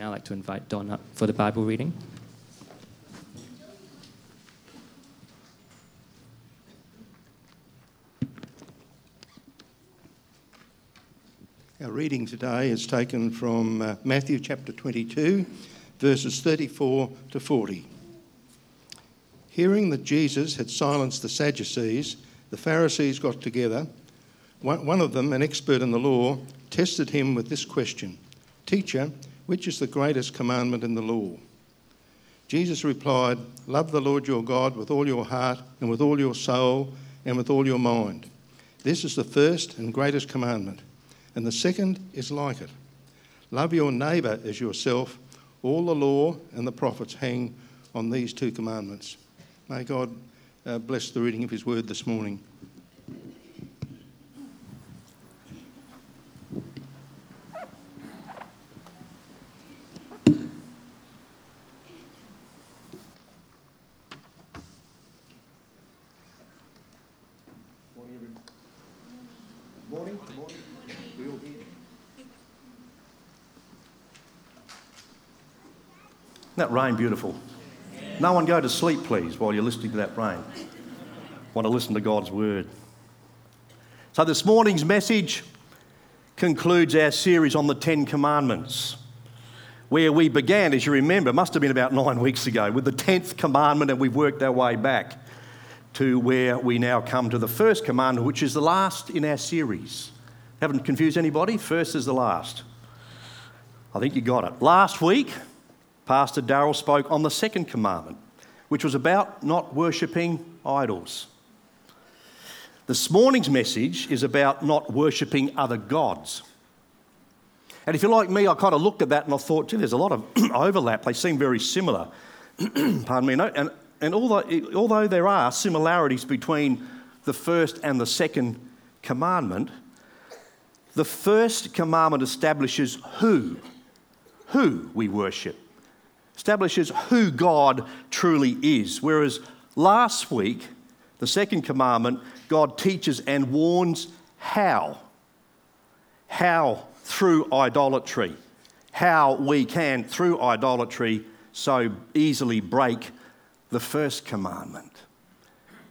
now I'd like to invite Don up for the Bible reading. Our reading today is taken from uh, Matthew chapter 22, verses 34 to 40. Hearing that Jesus had silenced the Sadducees, the Pharisees got together. One of them, an expert in the law, tested him with this question Teacher, which is the greatest commandment in the law? Jesus replied, Love the Lord your God with all your heart and with all your soul and with all your mind. This is the first and greatest commandment. And the second is like it love your neighbour as yourself. All the law and the prophets hang on these two commandments. May God uh, bless the reading of His word this morning. Morning. That rain beautiful? No one go to sleep, please, while you're listening to that rain. Want to listen to God's word. So, this morning's message concludes our series on the Ten Commandments, where we began, as you remember, must have been about nine weeks ago, with the tenth commandment, and we've worked our way back to where we now come to the first commandment, which is the last in our series. Haven't confused anybody? First is the last. I think you got it. Last week, Pastor Darrell spoke on the second commandment, which was about not worshipping idols. This morning's message is about not worshipping other gods. And if you're like me, I kind of looked at that and I thought, gee, there's a lot of overlap. They seem very similar. Pardon me. And, and although, although there are similarities between the first and the second commandment, the first commandment establishes who, who we worship, establishes who God truly is. Whereas last week, the second commandment, God teaches and warns how. How through idolatry. How we can, through idolatry, so easily break the first commandment.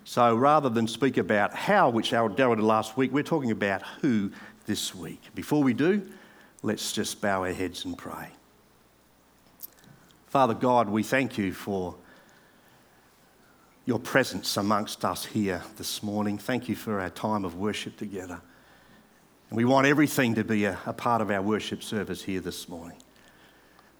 So rather than speak about how, which our Darrell did last week, we're talking about who this week. Before we do, let's just bow our heads and pray. Father God, we thank you for your presence amongst us here this morning. Thank you for our time of worship together. And we want everything to be a, a part of our worship service here this morning.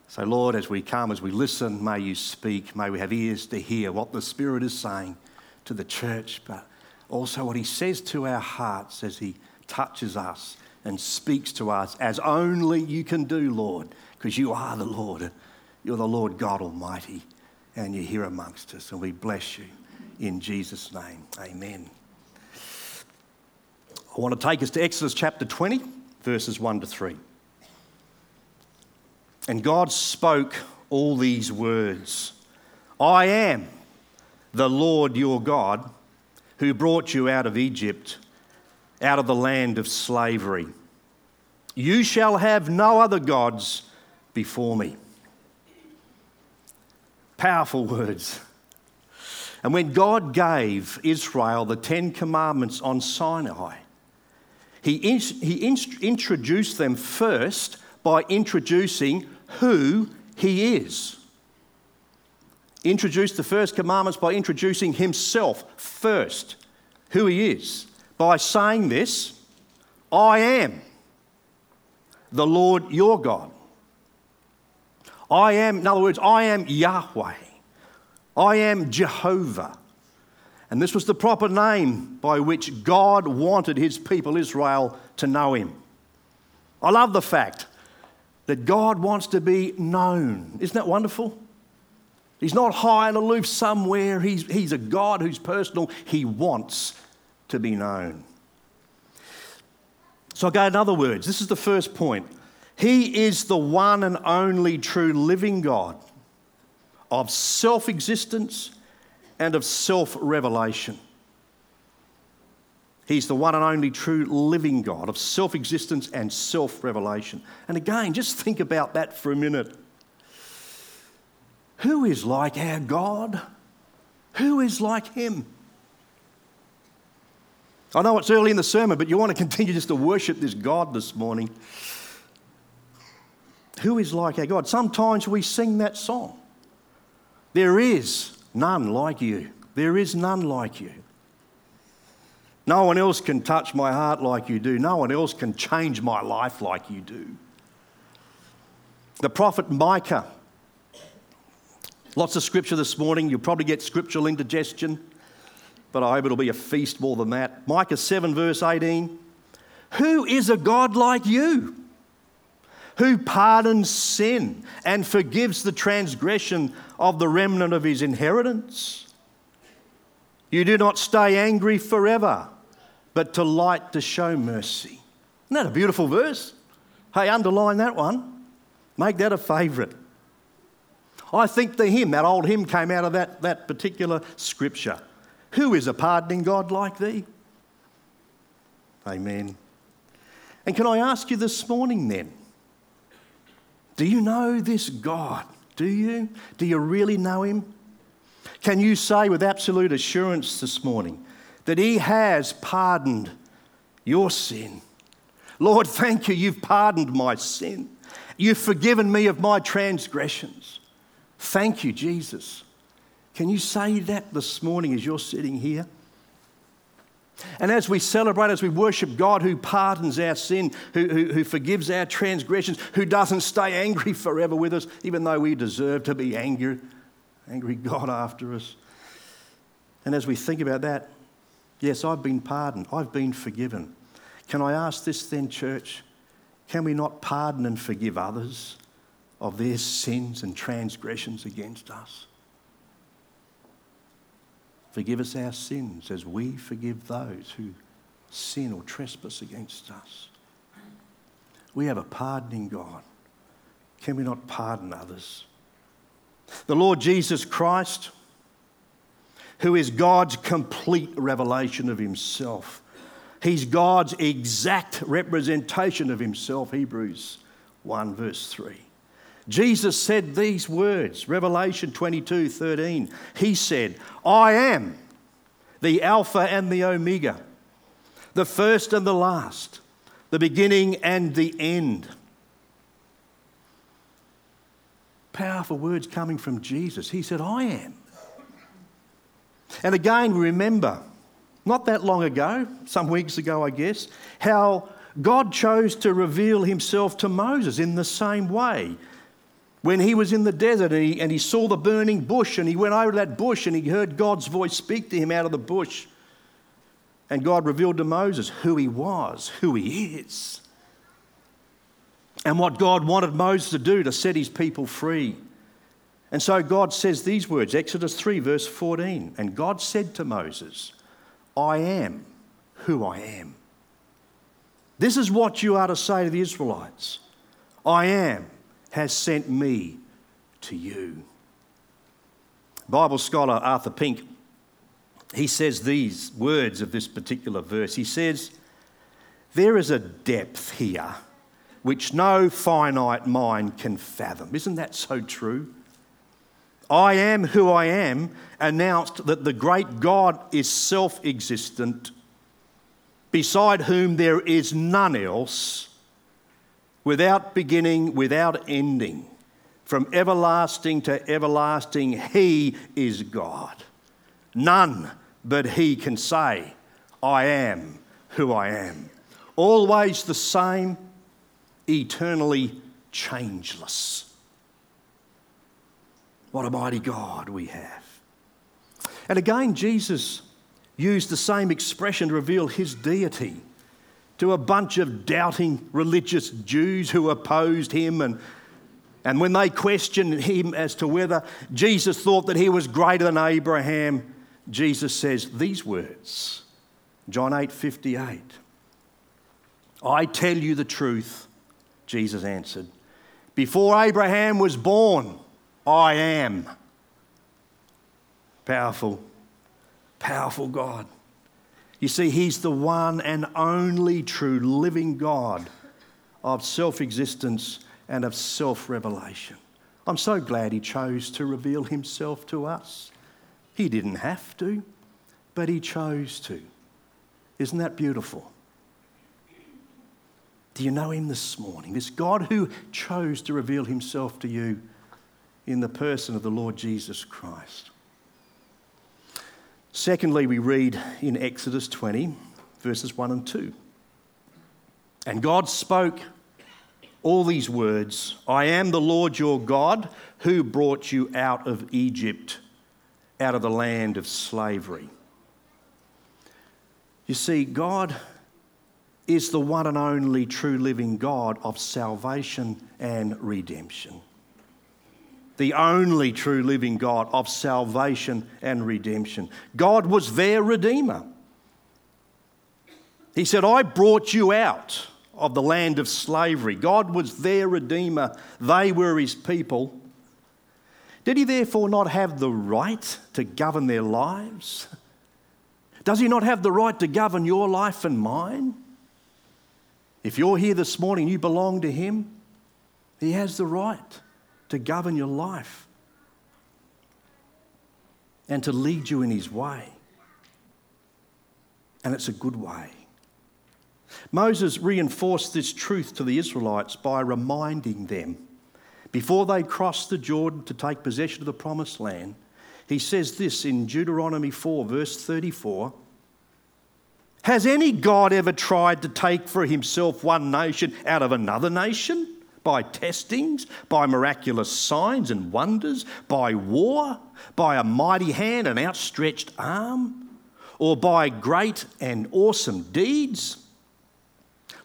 So, Lord, as we come, as we listen, may you speak. May we have ears to hear what the Spirit is saying to the church, but also what He says to our hearts as He touches us and speaks to us as only you can do, Lord, because you are the Lord. You're the Lord God Almighty, and you're here amongst us, and we bless you in Jesus' name. Amen. I want to take us to Exodus chapter 20, verses 1 to 3. And God spoke all these words I am the Lord your God who brought you out of Egypt, out of the land of slavery. You shall have no other gods before me. Powerful words. And when God gave Israel the Ten Commandments on Sinai, He, in, he in, introduced them first by introducing who He is. Introduced the first commandments by introducing Himself first, who He is, by saying this I am the Lord your God. I am, in other words, I am Yahweh. I am Jehovah. And this was the proper name by which God wanted his people Israel to know him. I love the fact that God wants to be known. Isn't that wonderful? He's not high and aloof somewhere. He's, he's a God who's personal. He wants to be known. So, go in other words, this is the first point. He is the one and only true living God of self existence and of self revelation. He's the one and only true living God of self existence and self revelation. And again, just think about that for a minute. Who is like our God? Who is like him? I know it's early in the sermon, but you want to continue just to worship this God this morning. Who is like our God? Sometimes we sing that song. There is none like you. There is none like you. No one else can touch my heart like you do. No one else can change my life like you do. The prophet Micah. Lots of scripture this morning. You'll probably get scriptural indigestion, but I hope it'll be a feast more than that. Micah 7, verse 18. Who is a God like you? Who pardons sin and forgives the transgression of the remnant of his inheritance? You do not stay angry forever, but delight to show mercy. Isn't that a beautiful verse? Hey, underline that one. Make that a favourite. I think the hymn, that old hymn, came out of that, that particular scripture. Who is a pardoning God like thee? Amen. And can I ask you this morning then? Do you know this God? Do you? Do you really know him? Can you say with absolute assurance this morning that He has pardoned your sin? Lord, thank you, you've pardoned my sin. You've forgiven me of my transgressions. Thank you, Jesus. Can you say that this morning as you're sitting here? And as we celebrate, as we worship God who pardons our sin, who, who, who, forgives our transgressions, who doesn't stay angry forever with us, even though we deserve to be angry, angry God after us. And as we think about that, yes, I've been pardoned, I've been forgiven. Can I ask this then, church? Can we not pardon and forgive others of their sins and transgressions against us? Forgive us our sins as we forgive those who sin or trespass against us. We have a pardoning God. Can we not pardon others? The Lord Jesus Christ, who is God's complete revelation of himself. He's God's exact representation of himself, Hebrews 1, verse 3. Jesus said these words, Revelation 22 13. He said, I am the Alpha and the Omega, the first and the last, the beginning and the end. Powerful words coming from Jesus. He said, I am. And again, remember, not that long ago, some weeks ago, I guess, how God chose to reveal himself to Moses in the same way. When he was in the desert and he, and he saw the burning bush and he went over to that bush and he heard God's voice speak to him out of the bush. And God revealed to Moses who he was, who he is, and what God wanted Moses to do to set his people free. And so God says these words Exodus 3, verse 14. And God said to Moses, I am who I am. This is what you are to say to the Israelites I am has sent me to you. Bible scholar Arthur Pink, he says these words of this particular verse. He says, There is a depth here which no finite mind can fathom. Isn't that so true? I am who I am announced that the great God is self existent, beside whom there is none else, without beginning, without ending. From everlasting to everlasting, He is God. None but He can say, I am who I am. Always the same, eternally changeless. What a mighty God we have. And again, Jesus used the same expression to reveal his deity to a bunch of doubting religious Jews who opposed him. And, and when they questioned him as to whether Jesus thought that he was greater than Abraham, Jesus says these words John 8 58. I tell you the truth, Jesus answered. Before Abraham was born, I am. Powerful, powerful God. You see, He's the one and only true living God of self existence and of self revelation. I'm so glad He chose to reveal Himself to us. He didn't have to, but He chose to. Isn't that beautiful? Do you know Him this morning? This God who chose to reveal Himself to you in the person of the Lord Jesus Christ. Secondly, we read in Exodus 20, verses 1 and 2. And God spoke all these words I am the Lord your God who brought you out of Egypt, out of the land of slavery. You see, God is the one and only true living God of salvation and redemption. The only true living God of salvation and redemption. God was their Redeemer. He said, I brought you out of the land of slavery. God was their Redeemer, they were His people. Did He therefore not have the right to govern their lives? Does He not have the right to govern your life and mine? If you're here this morning, you belong to Him, He has the right to govern your life and to lead you in His way. And it's a good way. Moses reinforced this truth to the Israelites by reminding them before they crossed the Jordan to take possession of the promised land. He says this in Deuteronomy 4, verse 34 Has any God ever tried to take for himself one nation out of another nation? By testings, by miraculous signs and wonders, by war, by a mighty hand and outstretched arm, or by great and awesome deeds?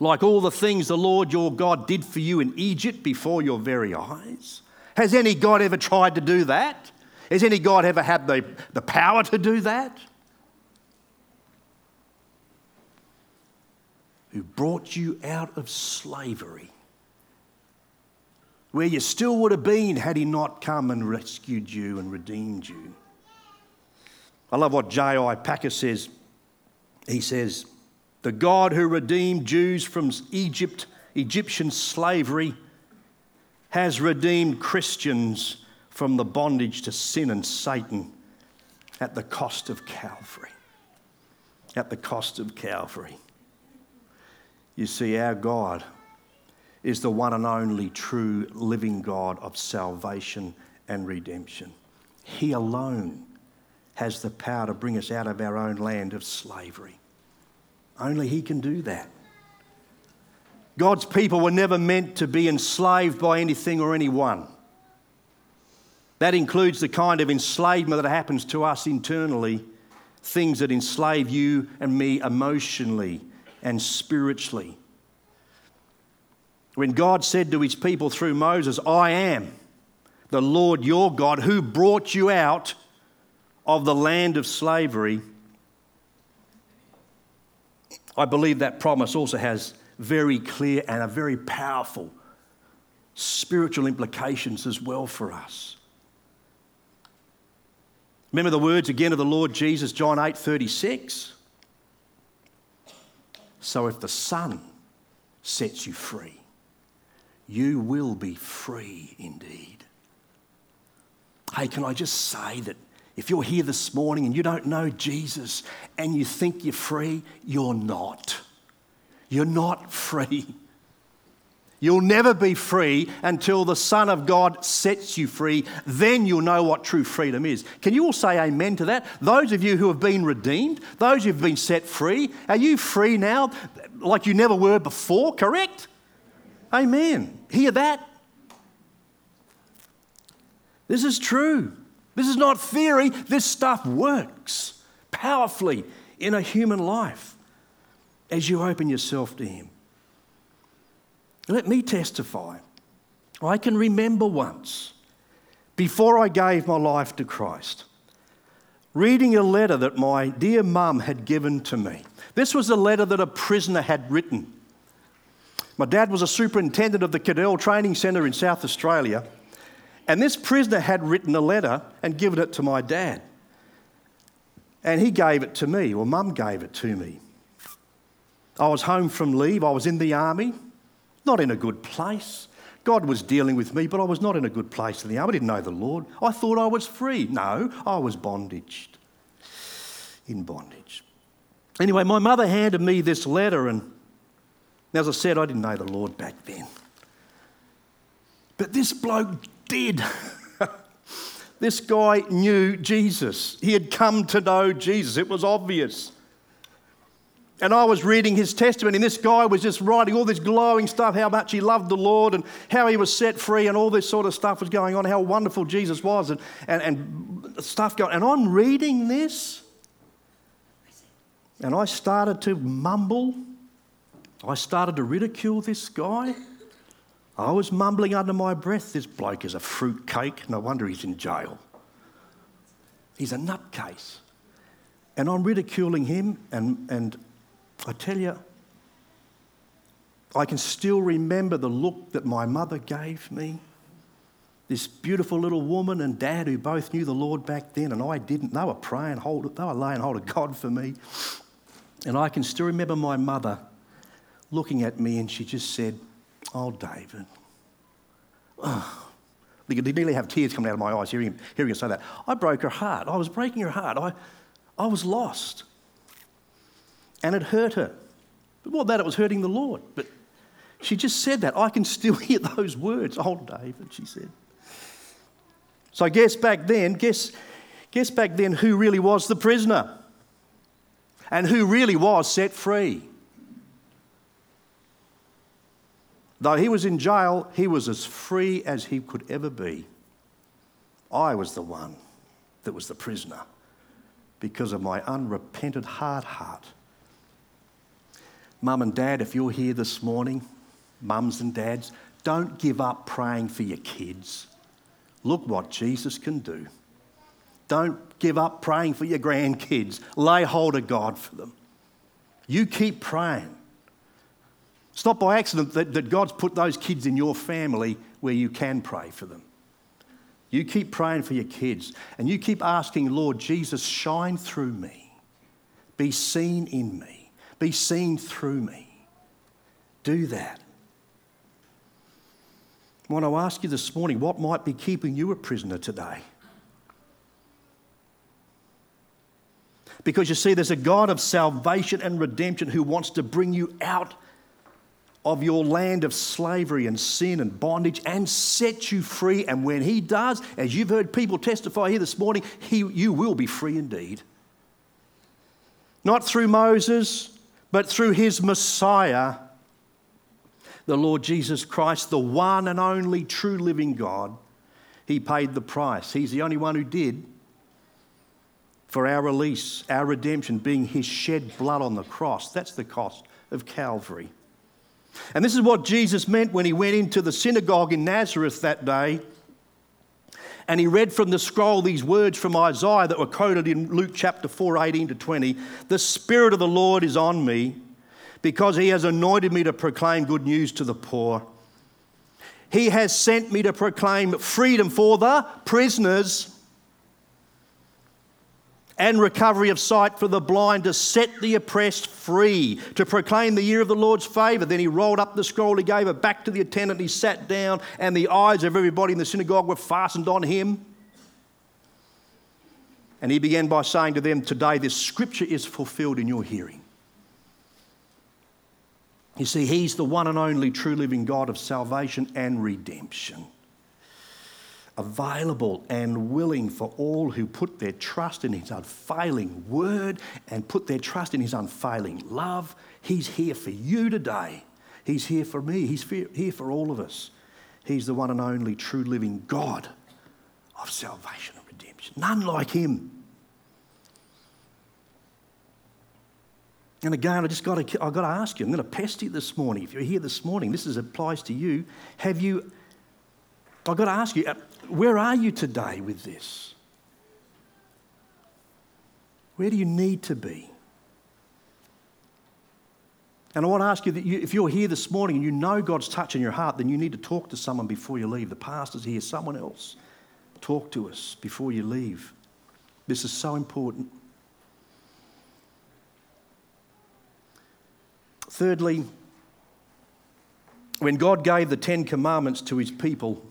like all the things the Lord your God did for you in Egypt before your very eyes? Has any God ever tried to do that? Has any God ever had the, the power to do that? Who brought you out of slavery, where you still would have been had he not come and rescued you and redeemed you. I love what J.I. Packer says. He says, the God who redeemed Jews from Egypt, Egyptian slavery, has redeemed Christians from the bondage to sin and Satan at the cost of Calvary. At the cost of Calvary. You see, our God is the one and only true living God of salvation and redemption. He alone has the power to bring us out of our own land of slavery. Only He can do that. God's people were never meant to be enslaved by anything or anyone. That includes the kind of enslavement that happens to us internally, things that enslave you and me emotionally and spiritually. When God said to his people through Moses, I am the Lord your God who brought you out of the land of slavery, I believe that promise also has very clear and a very powerful spiritual implications as well for us. Remember the words again of the Lord Jesus, John 8 36. So if the Son sets you free, you will be free indeed. Hey, can I just say that if you're here this morning and you don't know Jesus and you think you're free, you're not. You're not free. You'll never be free until the Son of God sets you free. Then you'll know what true freedom is. Can you all say amen to that? Those of you who have been redeemed, those who've been set free, are you free now like you never were before? Correct? Amen. Hear that? This is true. This is not theory, this stuff works powerfully in a human life as you open yourself to Him. Let me testify. I can remember once, before I gave my life to Christ, reading a letter that my dear mum had given to me. This was a letter that a prisoner had written. My dad was a superintendent of the Cadell Training Centre in South Australia. And this prisoner had written a letter and given it to my dad. And he gave it to me, or mum gave it to me. I was home from leave, I was in the army, not in a good place, God was dealing with me, but I was not in a good place in the army. I didn't know the Lord. I thought I was free. No, I was bondaged. In bondage. Anyway, my mother handed me this letter, and as I said, I didn't know the Lord back then. But this bloke did. this guy knew Jesus. He had come to know Jesus. It was obvious. And I was reading his testimony, and this guy was just writing all this glowing stuff how much he loved the Lord and how he was set free, and all this sort of stuff was going on, how wonderful Jesus was, and, and, and stuff going And I'm reading this, and I started to mumble. I started to ridicule this guy. I was mumbling under my breath, this bloke is a fruitcake. No wonder he's in jail. He's a nutcase. And I'm ridiculing him, and, and I tell you, I can still remember the look that my mother gave me. This beautiful little woman and dad who both knew the Lord back then, and I didn't. They were praying, hold, they were laying hold of God for me. And I can still remember my mother looking at me, and she just said, Oh, David. Oh. You could nearly have tears coming out of my eyes hearing, hearing her say that. I broke her heart. I was breaking her heart. I, I was lost and it hurt her. But more than that, it was hurting the Lord. But she just said that. I can still hear those words. Oh, David, she said. So I guess back then, guess, guess back then who really was the prisoner and who really was set free. Though he was in jail, he was as free as he could ever be. I was the one that was the prisoner because of my unrepentant hard heart. Mum and dad, if you're here this morning, mums and dads, don't give up praying for your kids. Look what Jesus can do. Don't give up praying for your grandkids. Lay hold of God for them. You keep praying. It's not by accident that, that God's put those kids in your family where you can pray for them. You keep praying for your kids and you keep asking, Lord Jesus, shine through me, be seen in me be seen through me. Do that. I want to ask you this morning what might be keeping you a prisoner today? Because you see, there's a God of salvation and redemption who wants to bring you out of your land of slavery and sin and bondage and set you free. And when He does, as you've heard people testify here this morning, he, you will be free indeed. Not through Moses, but through his Messiah, the Lord Jesus Christ, the one and only true living God, he paid the price. He's the only one who did for our release, our redemption, being his shed blood on the cross. That's the cost of Calvary. And this is what Jesus meant when he went into the synagogue in Nazareth that day and he read from the scroll these words from Isaiah that were quoted in Luke chapter 4, 18 to 20. The Spirit of the Lord is on me because he has anointed me to proclaim good news to the poor. He has sent me to proclaim freedom for the prisoners and recovery of sight for the blind, to set the oppressed free, to proclaim the year of the Lord's favour. Then he rolled up the scroll, he gave it back to the attendant, he sat down, and the eyes of everybody in the synagogue were fastened on him. And he began by saying to them, Today this scripture is fulfilled in your hearing. You see, he's the one and only true living God of salvation and redemption available and willing for all who put their trust in His unfailing word and put their trust in His unfailing love. He's here for you today. He's here for me. He's here for all of us. He's the one and only true living God of salvation and redemption. None like Him. And again, I just got to, I've got to ask you, I'm going to pester you this morning. If you're here this morning, this is, applies to you. Have you, I've got to ask you, where are you today with this? Where do you need to be? And I want to ask you that you, if you're here this morning and you know God's touch in your heart, then you need to talk to someone before you leave. The pastor's here, someone else. Talk to us before you leave. This is so important. Thirdly, when God gave the Ten Commandments to his people,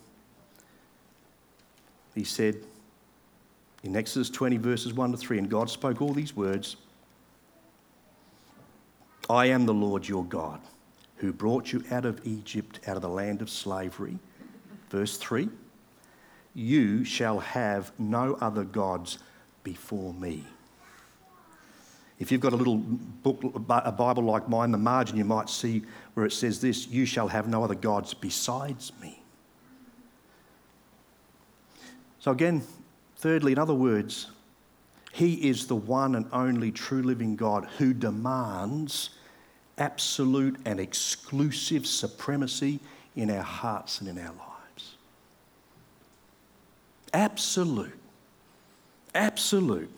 he said in Exodus 20, verses 1 to 3, and God spoke all these words I am the Lord your God, who brought you out of Egypt, out of the land of slavery. Verse 3 You shall have no other gods before me. If you've got a little book, a Bible like mine, the margin you might see where it says this You shall have no other gods besides me. So, again, thirdly, in other words, He is the one and only true living God who demands absolute and exclusive supremacy in our hearts and in our lives. Absolute, absolute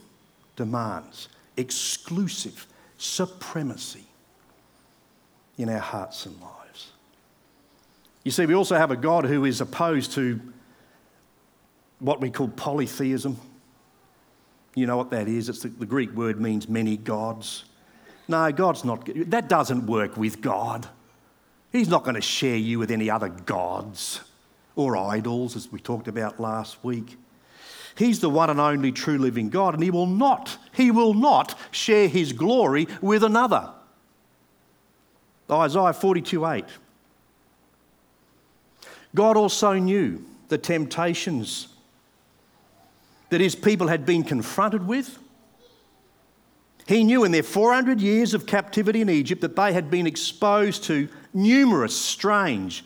demands exclusive supremacy in our hearts and lives. You see, we also have a God who is opposed to what we call polytheism. You know what that is? It's the, the Greek word means many gods. No, God's not, that doesn't work with God. He's not going to share you with any other gods or idols, as we talked about last week. He's the one and only true living God, and He will not, He will not share His glory with another. Isaiah 42 8. God also knew the temptations that His people had been confronted with. He knew in their 400 years of captivity in Egypt that they had been exposed to numerous strange,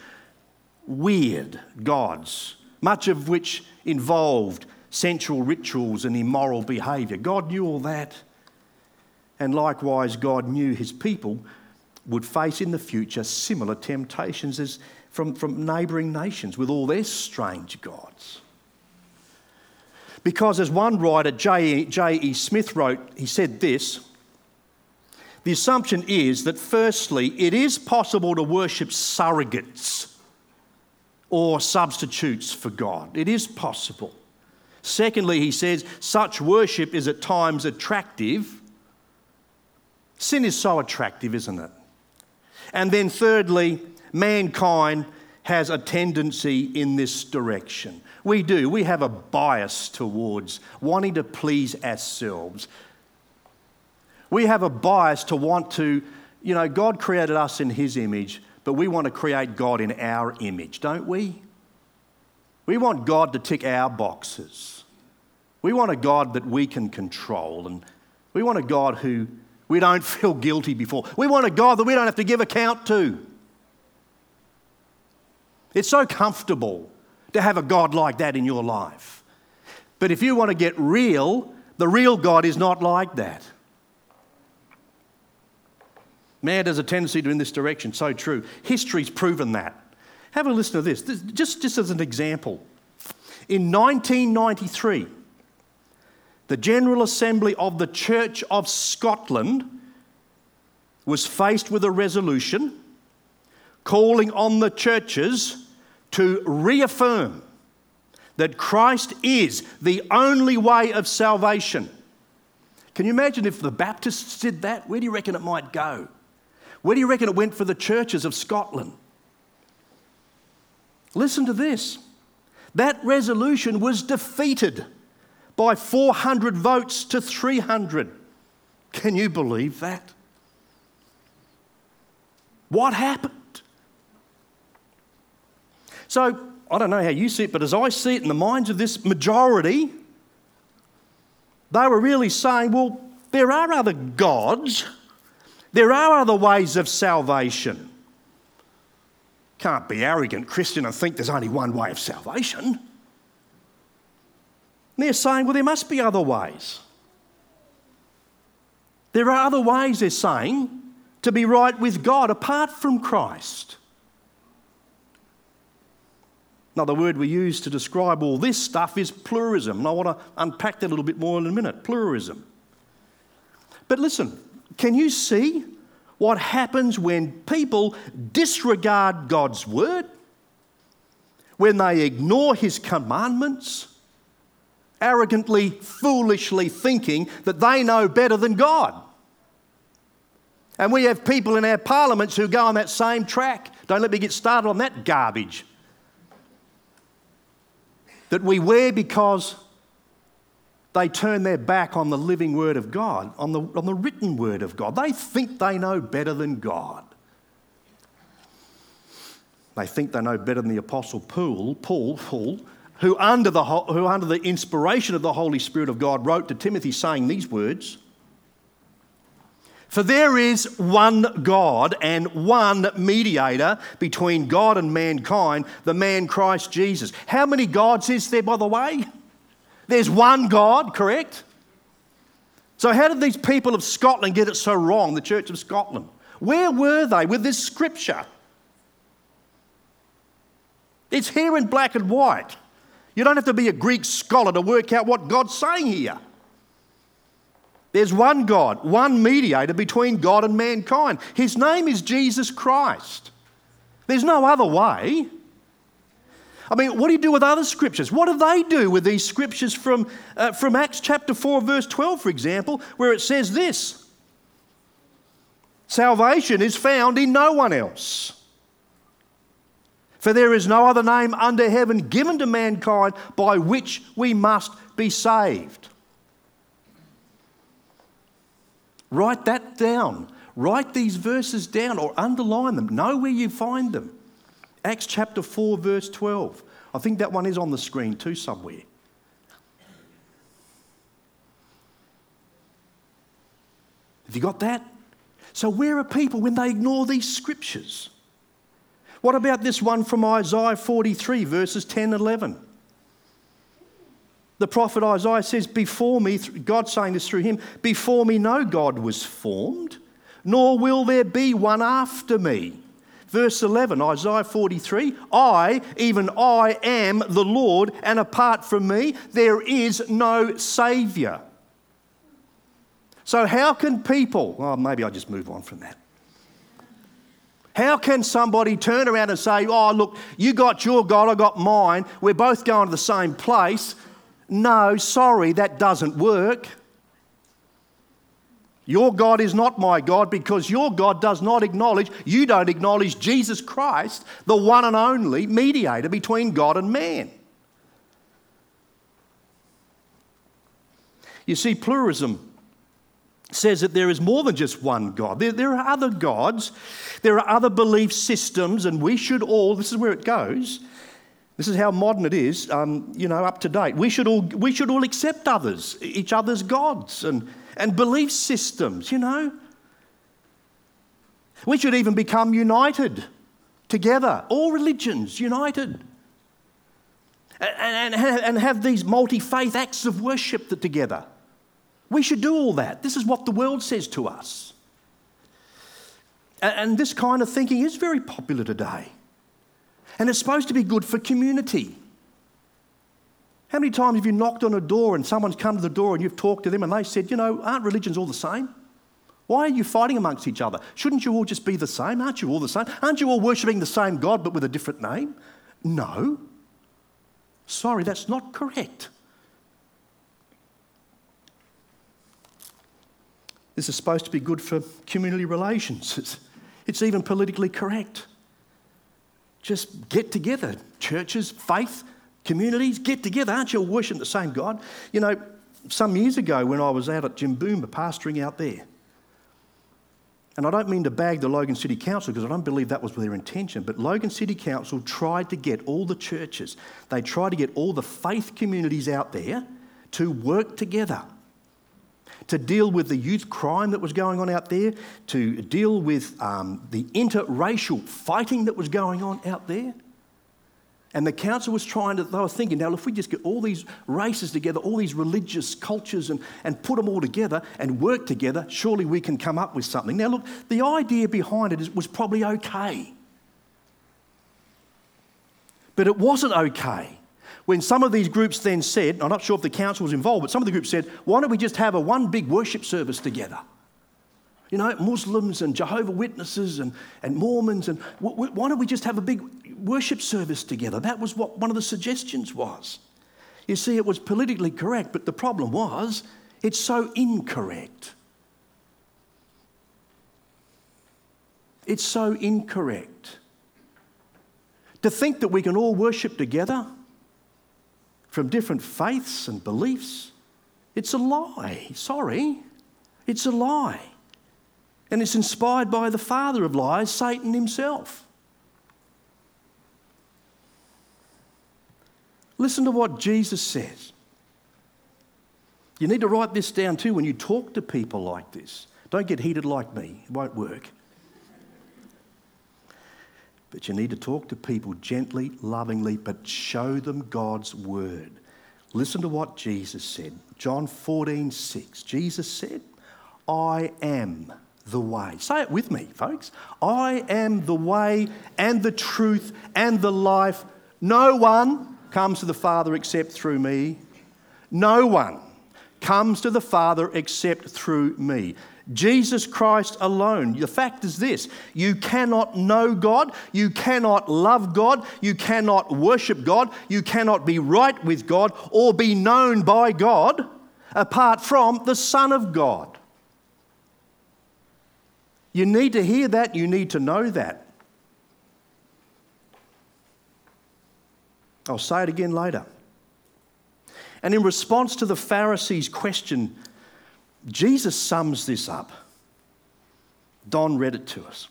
weird gods, much of which involved sensual rituals and immoral behaviour. God knew all that. And likewise, God knew his people would face in the future similar temptations as from, from neighbouring nations with all their strange gods. Because, as one writer, J.E. Smith, wrote, he said this the assumption is that, firstly, it is possible to worship surrogates or substitutes for God. It is possible. Secondly, he says, such worship is at times attractive. Sin is so attractive, isn't it? And then, thirdly, mankind has a tendency in this direction. We do. We have a bias towards wanting to please ourselves. We have a bias to want to, you know, God created us in His image, but we want to create God in our image, don't we? We want God to tick our boxes. We want a God that we can control, and we want a God who we don't feel guilty before. We want a God that we don't have to give account to. It's so comfortable to have a God like that in your life. But if you want to get real, the real God is not like that. Man has a tendency to in this direction, so true. History's proven that. Have a listen to this, this just, just as an example. In 1993, the General Assembly of the Church of Scotland was faced with a resolution calling on the churches to reaffirm that Christ is the only way of salvation. Can you imagine if the Baptists did that? Where do you reckon it might go? Where do you reckon it went for the churches of Scotland? Listen to this. That resolution was defeated by 400 votes to 300. Can you believe that? What happened? So, I don't know how you see it, but as I see it in the minds of this majority, they were really saying, well, there are other gods, there are other ways of salvation. Can't be arrogant Christian and think there's only one way of salvation. And they're saying, well, there must be other ways. There are other ways, they're saying, to be right with God apart from Christ. Now, the word we use to describe all this stuff is pluralism. And I want to unpack that a little bit more in a minute pluralism. But listen, can you see what happens when people disregard God's word, when they ignore his commandments, arrogantly, foolishly thinking that they know better than God. And we have people in our parliaments who go on that same track. Don't let me get started on that garbage. That we wear because they turn their back on the living Word of God, on the, on the written Word of God. They think they know better than God. They think they know better than the Apostle Paul, Paul, Paul who, under the, who, under the inspiration of the Holy Spirit of God, wrote to Timothy saying these words For there is one God and one mediator between God and mankind, the man Christ Jesus. How many gods is there, by the way? There's one God, correct? So, how did these people of Scotland get it so wrong, the Church of Scotland? Where were they with this scripture? It's here in black and white. You don't have to be a Greek scholar to work out what God's saying here. There's one God, one mediator between God and mankind. His name is Jesus Christ. There's no other way. I mean, what do you do with other scriptures? What do they do with these scriptures from, uh, from Acts chapter 4, verse 12, for example, where it says this Salvation is found in no one else. For there is no other name under heaven given to mankind by which we must be saved. Write that down. Write these verses down or underline them. Know where you find them. Acts chapter 4, verse 12. I think that one is on the screen too, somewhere. Have you got that? So, where are people when they ignore these scriptures? What about this one from Isaiah 43, verses 10 and 11? The prophet Isaiah says, Before me, God saying this through him, before me no God was formed, nor will there be one after me. Verse 11, Isaiah 43 I, even I, am the Lord, and apart from me, there is no Saviour. So, how can people, well, maybe I just move on from that. How can somebody turn around and say, Oh, look, you got your God, I got mine, we're both going to the same place? No, sorry, that doesn't work. Your God is not my God because your God does not acknowledge, you don't acknowledge Jesus Christ, the one and only mediator between God and man. You see, pluralism says that there is more than just one God. There, there, are other gods, there are other belief systems, and we should all, this is where it goes. This is how modern it is, um, you know, up to date. We should all, we should all accept others, each other's gods, and, and belief systems, you know. We should even become united together, all religions united. And, and, and have these multi faith acts of worship together. We should do all that. This is what the world says to us. And this kind of thinking is very popular today. And it's supposed to be good for community. How many times have you knocked on a door and someone's come to the door and you've talked to them and they said, you know, aren't religions all the same? Why are you fighting amongst each other? Shouldn't you all just be the same? Aren't you all the same? Aren't you all worshipping the same God but with a different name? No. Sorry, that's not correct. This is supposed to be good for community relations. It's, it's even politically correct. Just get together. Churches, faith, communities, get together. Aren't you all worshiping the same God? You know, some years ago when I was out at Jimboomba pastoring out there, and I don't mean to bag the Logan City Council because I don't believe that was their intention, but Logan City Council tried to get all the churches, they tried to get all the faith communities out there to work together to deal with the youth crime that was going on out there, to deal with um, the interracial fighting that was going on out there. And the council was trying to, they were thinking, now if we just get all these races together, all these religious cultures, and, and put them all together and work together, surely we can come up with something. Now, look, the idea behind it was probably okay. But it wasn't okay when some of these groups then said, I'm not sure if the council was involved, but some of the groups said, why don't we just have a one big worship service together? You know, Muslims and Jehovah Witnesses and, and Mormons, and why don't we just have a big worship service together? That was what one of the suggestions was. You see, it was politically correct, but the problem was it's so incorrect. It's so incorrect. To think that we can all worship together from different faiths and beliefs, it's a lie. Sorry, it's a lie. And it's inspired by the father of lies, Satan himself. Listen to what Jesus says. You need to write this down too when you talk to people like this. Don't get heated like me, it won't work. But you need to talk to people gently, lovingly, but show them God's word. Listen to what Jesus said. John 14, 6. Jesus said, I am the way. Say it with me, folks. I am the way and the truth and the life. No one comes to the Father except through me. No one comes to the Father except through me. Jesus Christ alone. The fact is this you cannot know God, you cannot love God, you cannot worship God, you cannot be right with God or be known by God apart from the Son of God. You need to hear that, you need to know that. I'll say it again later. And in response to the Pharisees' question, Jesus sums this up. Don read it to us.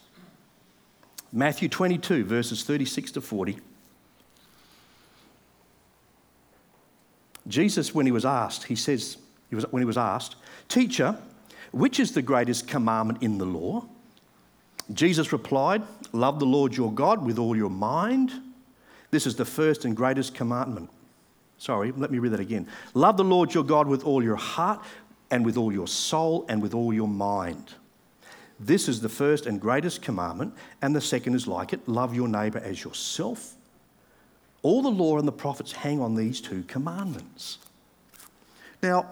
Matthew 22, verses 36 to 40. Jesus, when he was asked, he says, he was, when he was asked, Teacher, which is the greatest commandment in the law? Jesus replied, Love the Lord your God with all your mind. This is the first and greatest commandment. Sorry, let me read that again. Love the Lord your God with all your heart and with all your soul and with all your mind. This is the first and greatest commandment, and the second is like it love your neighbour as yourself. All the law and the prophets hang on these two commandments. Now,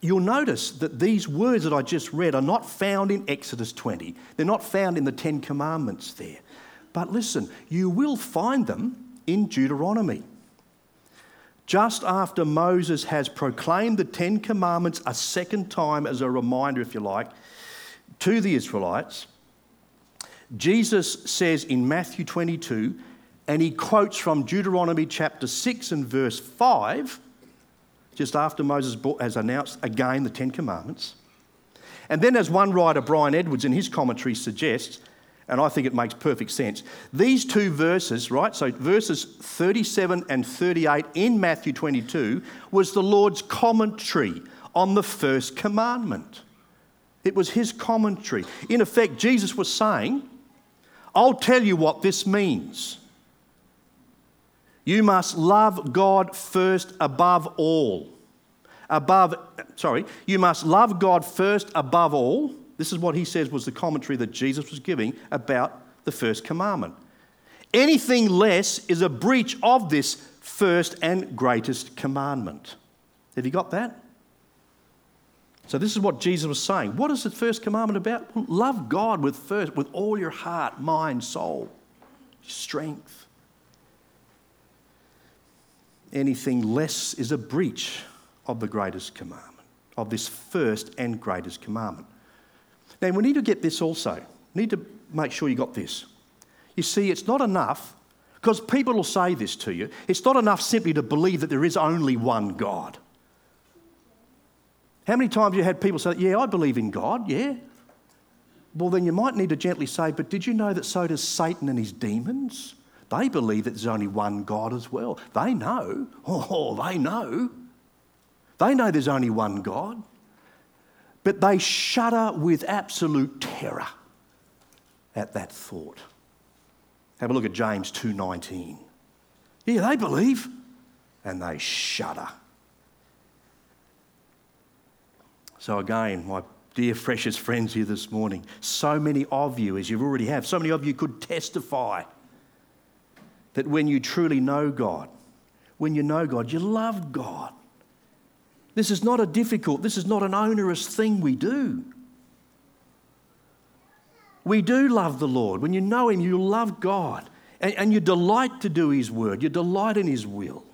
you'll notice that these words that I just read are not found in Exodus 20. They're not found in the Ten Commandments there. But listen, you will find them in Deuteronomy. Just after Moses has proclaimed the Ten Commandments a second time as a reminder, if you like, to the Israelites, Jesus says in Matthew 22, and he quotes from Deuteronomy chapter 6 and verse 5, just after Moses has announced again the Ten Commandments. And then, as one writer, Brian Edwards, in his commentary suggests, and I think it makes perfect sense. These two verses, right, so verses 37 and 38 in Matthew 22, was the Lord's commentary on the first commandment. It was his commentary. In effect, Jesus was saying, I'll tell you what this means. You must love God first above all. Above, sorry, you must love God first above all. This is what he says was the commentary that Jesus was giving about the first commandment. Anything less is a breach of this first and greatest commandment. Have you got that? So this is what Jesus was saying. What is the first commandment about? Well, love God with first with all your heart, mind, soul, strength. Anything less is a breach of the greatest commandment, of this first and greatest commandment. Now, we need to get this also. We need to make sure you got this. You see, it's not enough, because people will say this to you, it's not enough simply to believe that there is only one God. How many times have you had people say, Yeah, I believe in God, yeah? Well, then you might need to gently say, But did you know that so does Satan and his demons? They believe that there's only one God as well. They know. Oh, they know. They know there's only one God but they shudder with absolute terror at that thought. Have a look at James 2:19. Yeah, they believe and they shudder. So again, my dear freshest friends here this morning, so many of you, as you've already have, so many of you could testify that when you truly know God, when you know God, you love God. This is not a difficult, this is not an onerous thing we do. We do love the Lord. When you know Him, you love God and, and you delight to do His word, you delight in His will.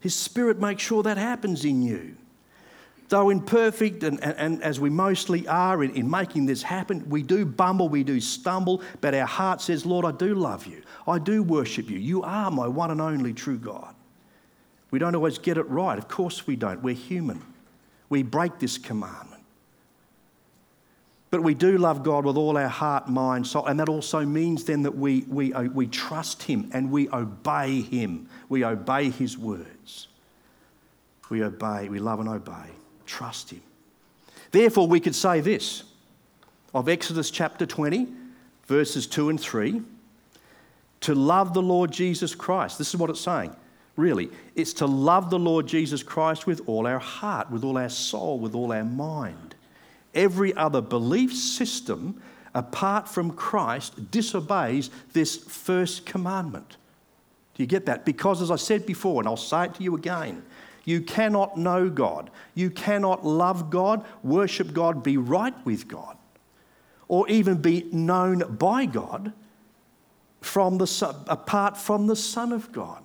His Spirit makes sure that happens in you. Though imperfect, and, and, and as we mostly are in, in making this happen, we do bumble, we do stumble, but our heart says, Lord, I do love you. I do worship you. You are my one and only true God. We don't always get it right. Of course we don't. We're human. We break this commandment. But we do love God with all our heart, mind, soul, and that also means then that we, we, uh, we trust Him and we obey Him. We obey His words. We obey, we love and obey. Trust Him. Therefore, we could say this of Exodus chapter 20, verses 2 and 3 to love the Lord Jesus Christ. This is what it's saying really. It's to love the Lord Jesus Christ with all our heart, with all our soul, with all our mind. Every other belief system apart from Christ disobeys this first commandment. Do you get that? Because, as I said before, and I'll say it to you again, you cannot know God, you cannot love God, worship God, be right with God, or even be known by God from the, apart from the Son of God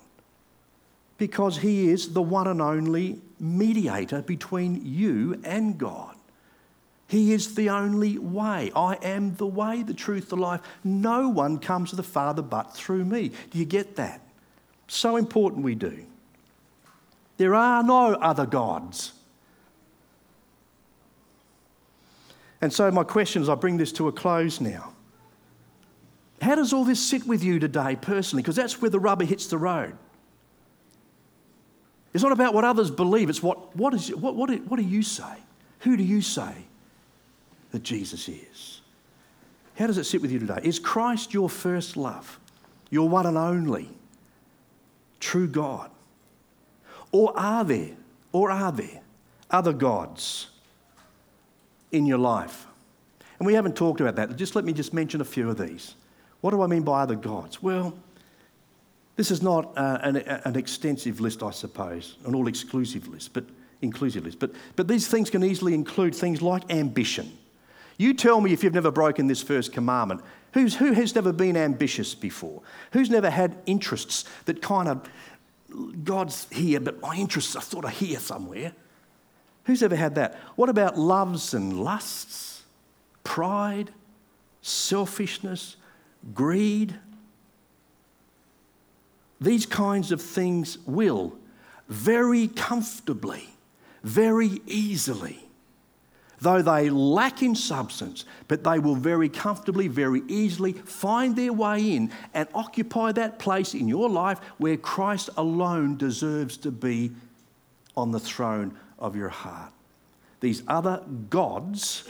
because he is the one and only mediator between you and God. He is the only way. I am the way, the truth, the life. No one comes to the Father but through me. Do you get that? So important we do. There are no other gods. And so, my question as I bring this to a close now how does all this sit with you today personally? Because that's where the rubber hits the road. It's not about what others believe, it's what, what, is, what, what, what do you say? Who do you say that Jesus is? How does it sit with you today? Is Christ your first love, your one and only true God? Or are there, or are there other gods in your life? And we haven't talked about that. Just let me just mention a few of these. What do I mean by other gods? Well, this is not uh, an, an, extensive list, I suppose, an all exclusive list, but inclusive list. But, but these things can easily include things like ambition. You tell me if you've never broken this first commandment. Who's, who has never been ambitious before? Who's never had interests that kind of, God's here, but my interests are sort of here somewhere? Who's ever had that? What about loves and lusts, pride, selfishness, greed? These kinds of things will very comfortably, very easily, though they lack in substance, but they will very comfortably, very easily find their way in and occupy that place in your life where Christ alone deserves to be on the throne of your heart. These other gods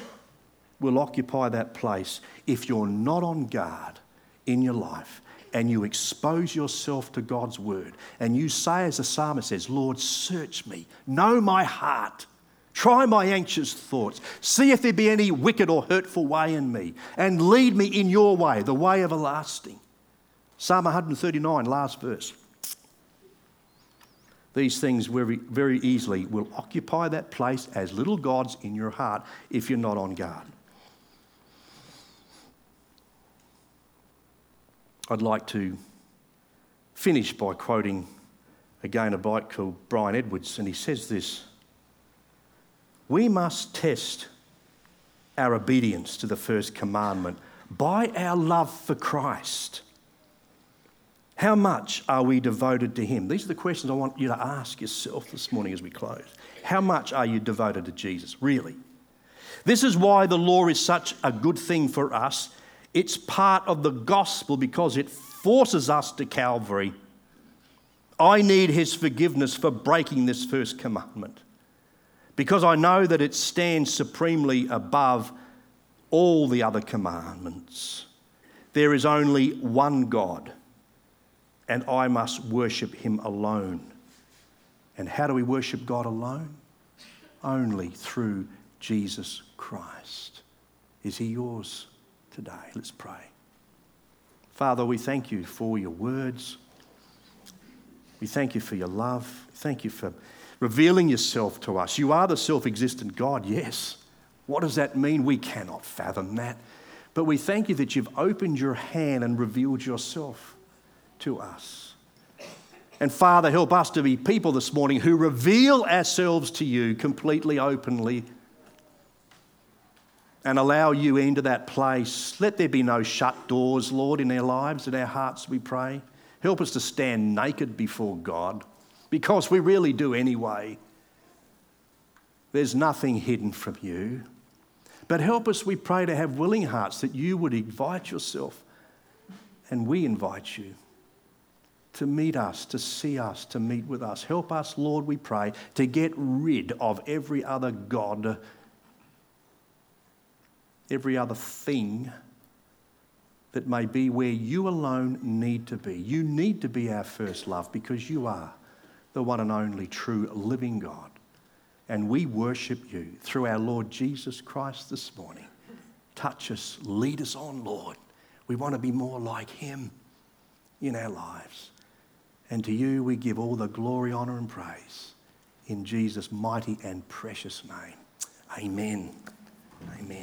will occupy that place if you're not on guard in your life and you expose yourself to God's word and you say, as the psalmist says, Lord, search me, know my heart. Try my anxious thoughts. See if there be any wicked or hurtful way in me, and lead me in your way, the way everlasting. Psalm 139, last verse. These things very, very easily will occupy that place as little gods in your heart if you're not on guard. I'd like to finish by quoting again a bite called Brian Edwards, and he says this We must test our obedience to the first commandment by our love for Christ. How much are we devoted to Him? These are the questions I want you to ask yourself this morning as we close. How much are you devoted to Jesus, really? This is why the law is such a good thing for us it's part of the gospel because it forces us to Calvary. I need his forgiveness for breaking this first commandment because I know that it stands supremely above all the other commandments. There is only one God, and I must worship him alone. And how do we worship God alone? Only through Jesus Christ. Is he yours? Today. Let's pray. Father, we thank you for your words. We thank you for your love. Thank you for revealing yourself to us. You are the self existent God, yes. What does that mean? We cannot fathom that. But we thank you that you've opened your hand and revealed yourself to us. And Father, help us to be people this morning who reveal ourselves to you completely openly and allow you into that place. Let there be no shut doors, Lord, in our lives, in our hearts, we pray. Help us to stand naked before God because we really do anyway. There's nothing hidden from you. But help us, we pray, to have willing hearts that you would invite yourself and we invite you to meet us, to see us, to meet with us. Help us, Lord, we pray, to get rid of every other God, every other thing that may be where you alone need to be. You need to be our first love because you are the one and only true living God. And we worship you through our Lord Jesus Christ this morning. Touch us, lead us on, Lord. We want to be more like him in our lives. And to you we give all the glory, honour, and praise in Jesus' mighty and precious name. Amen. Amen.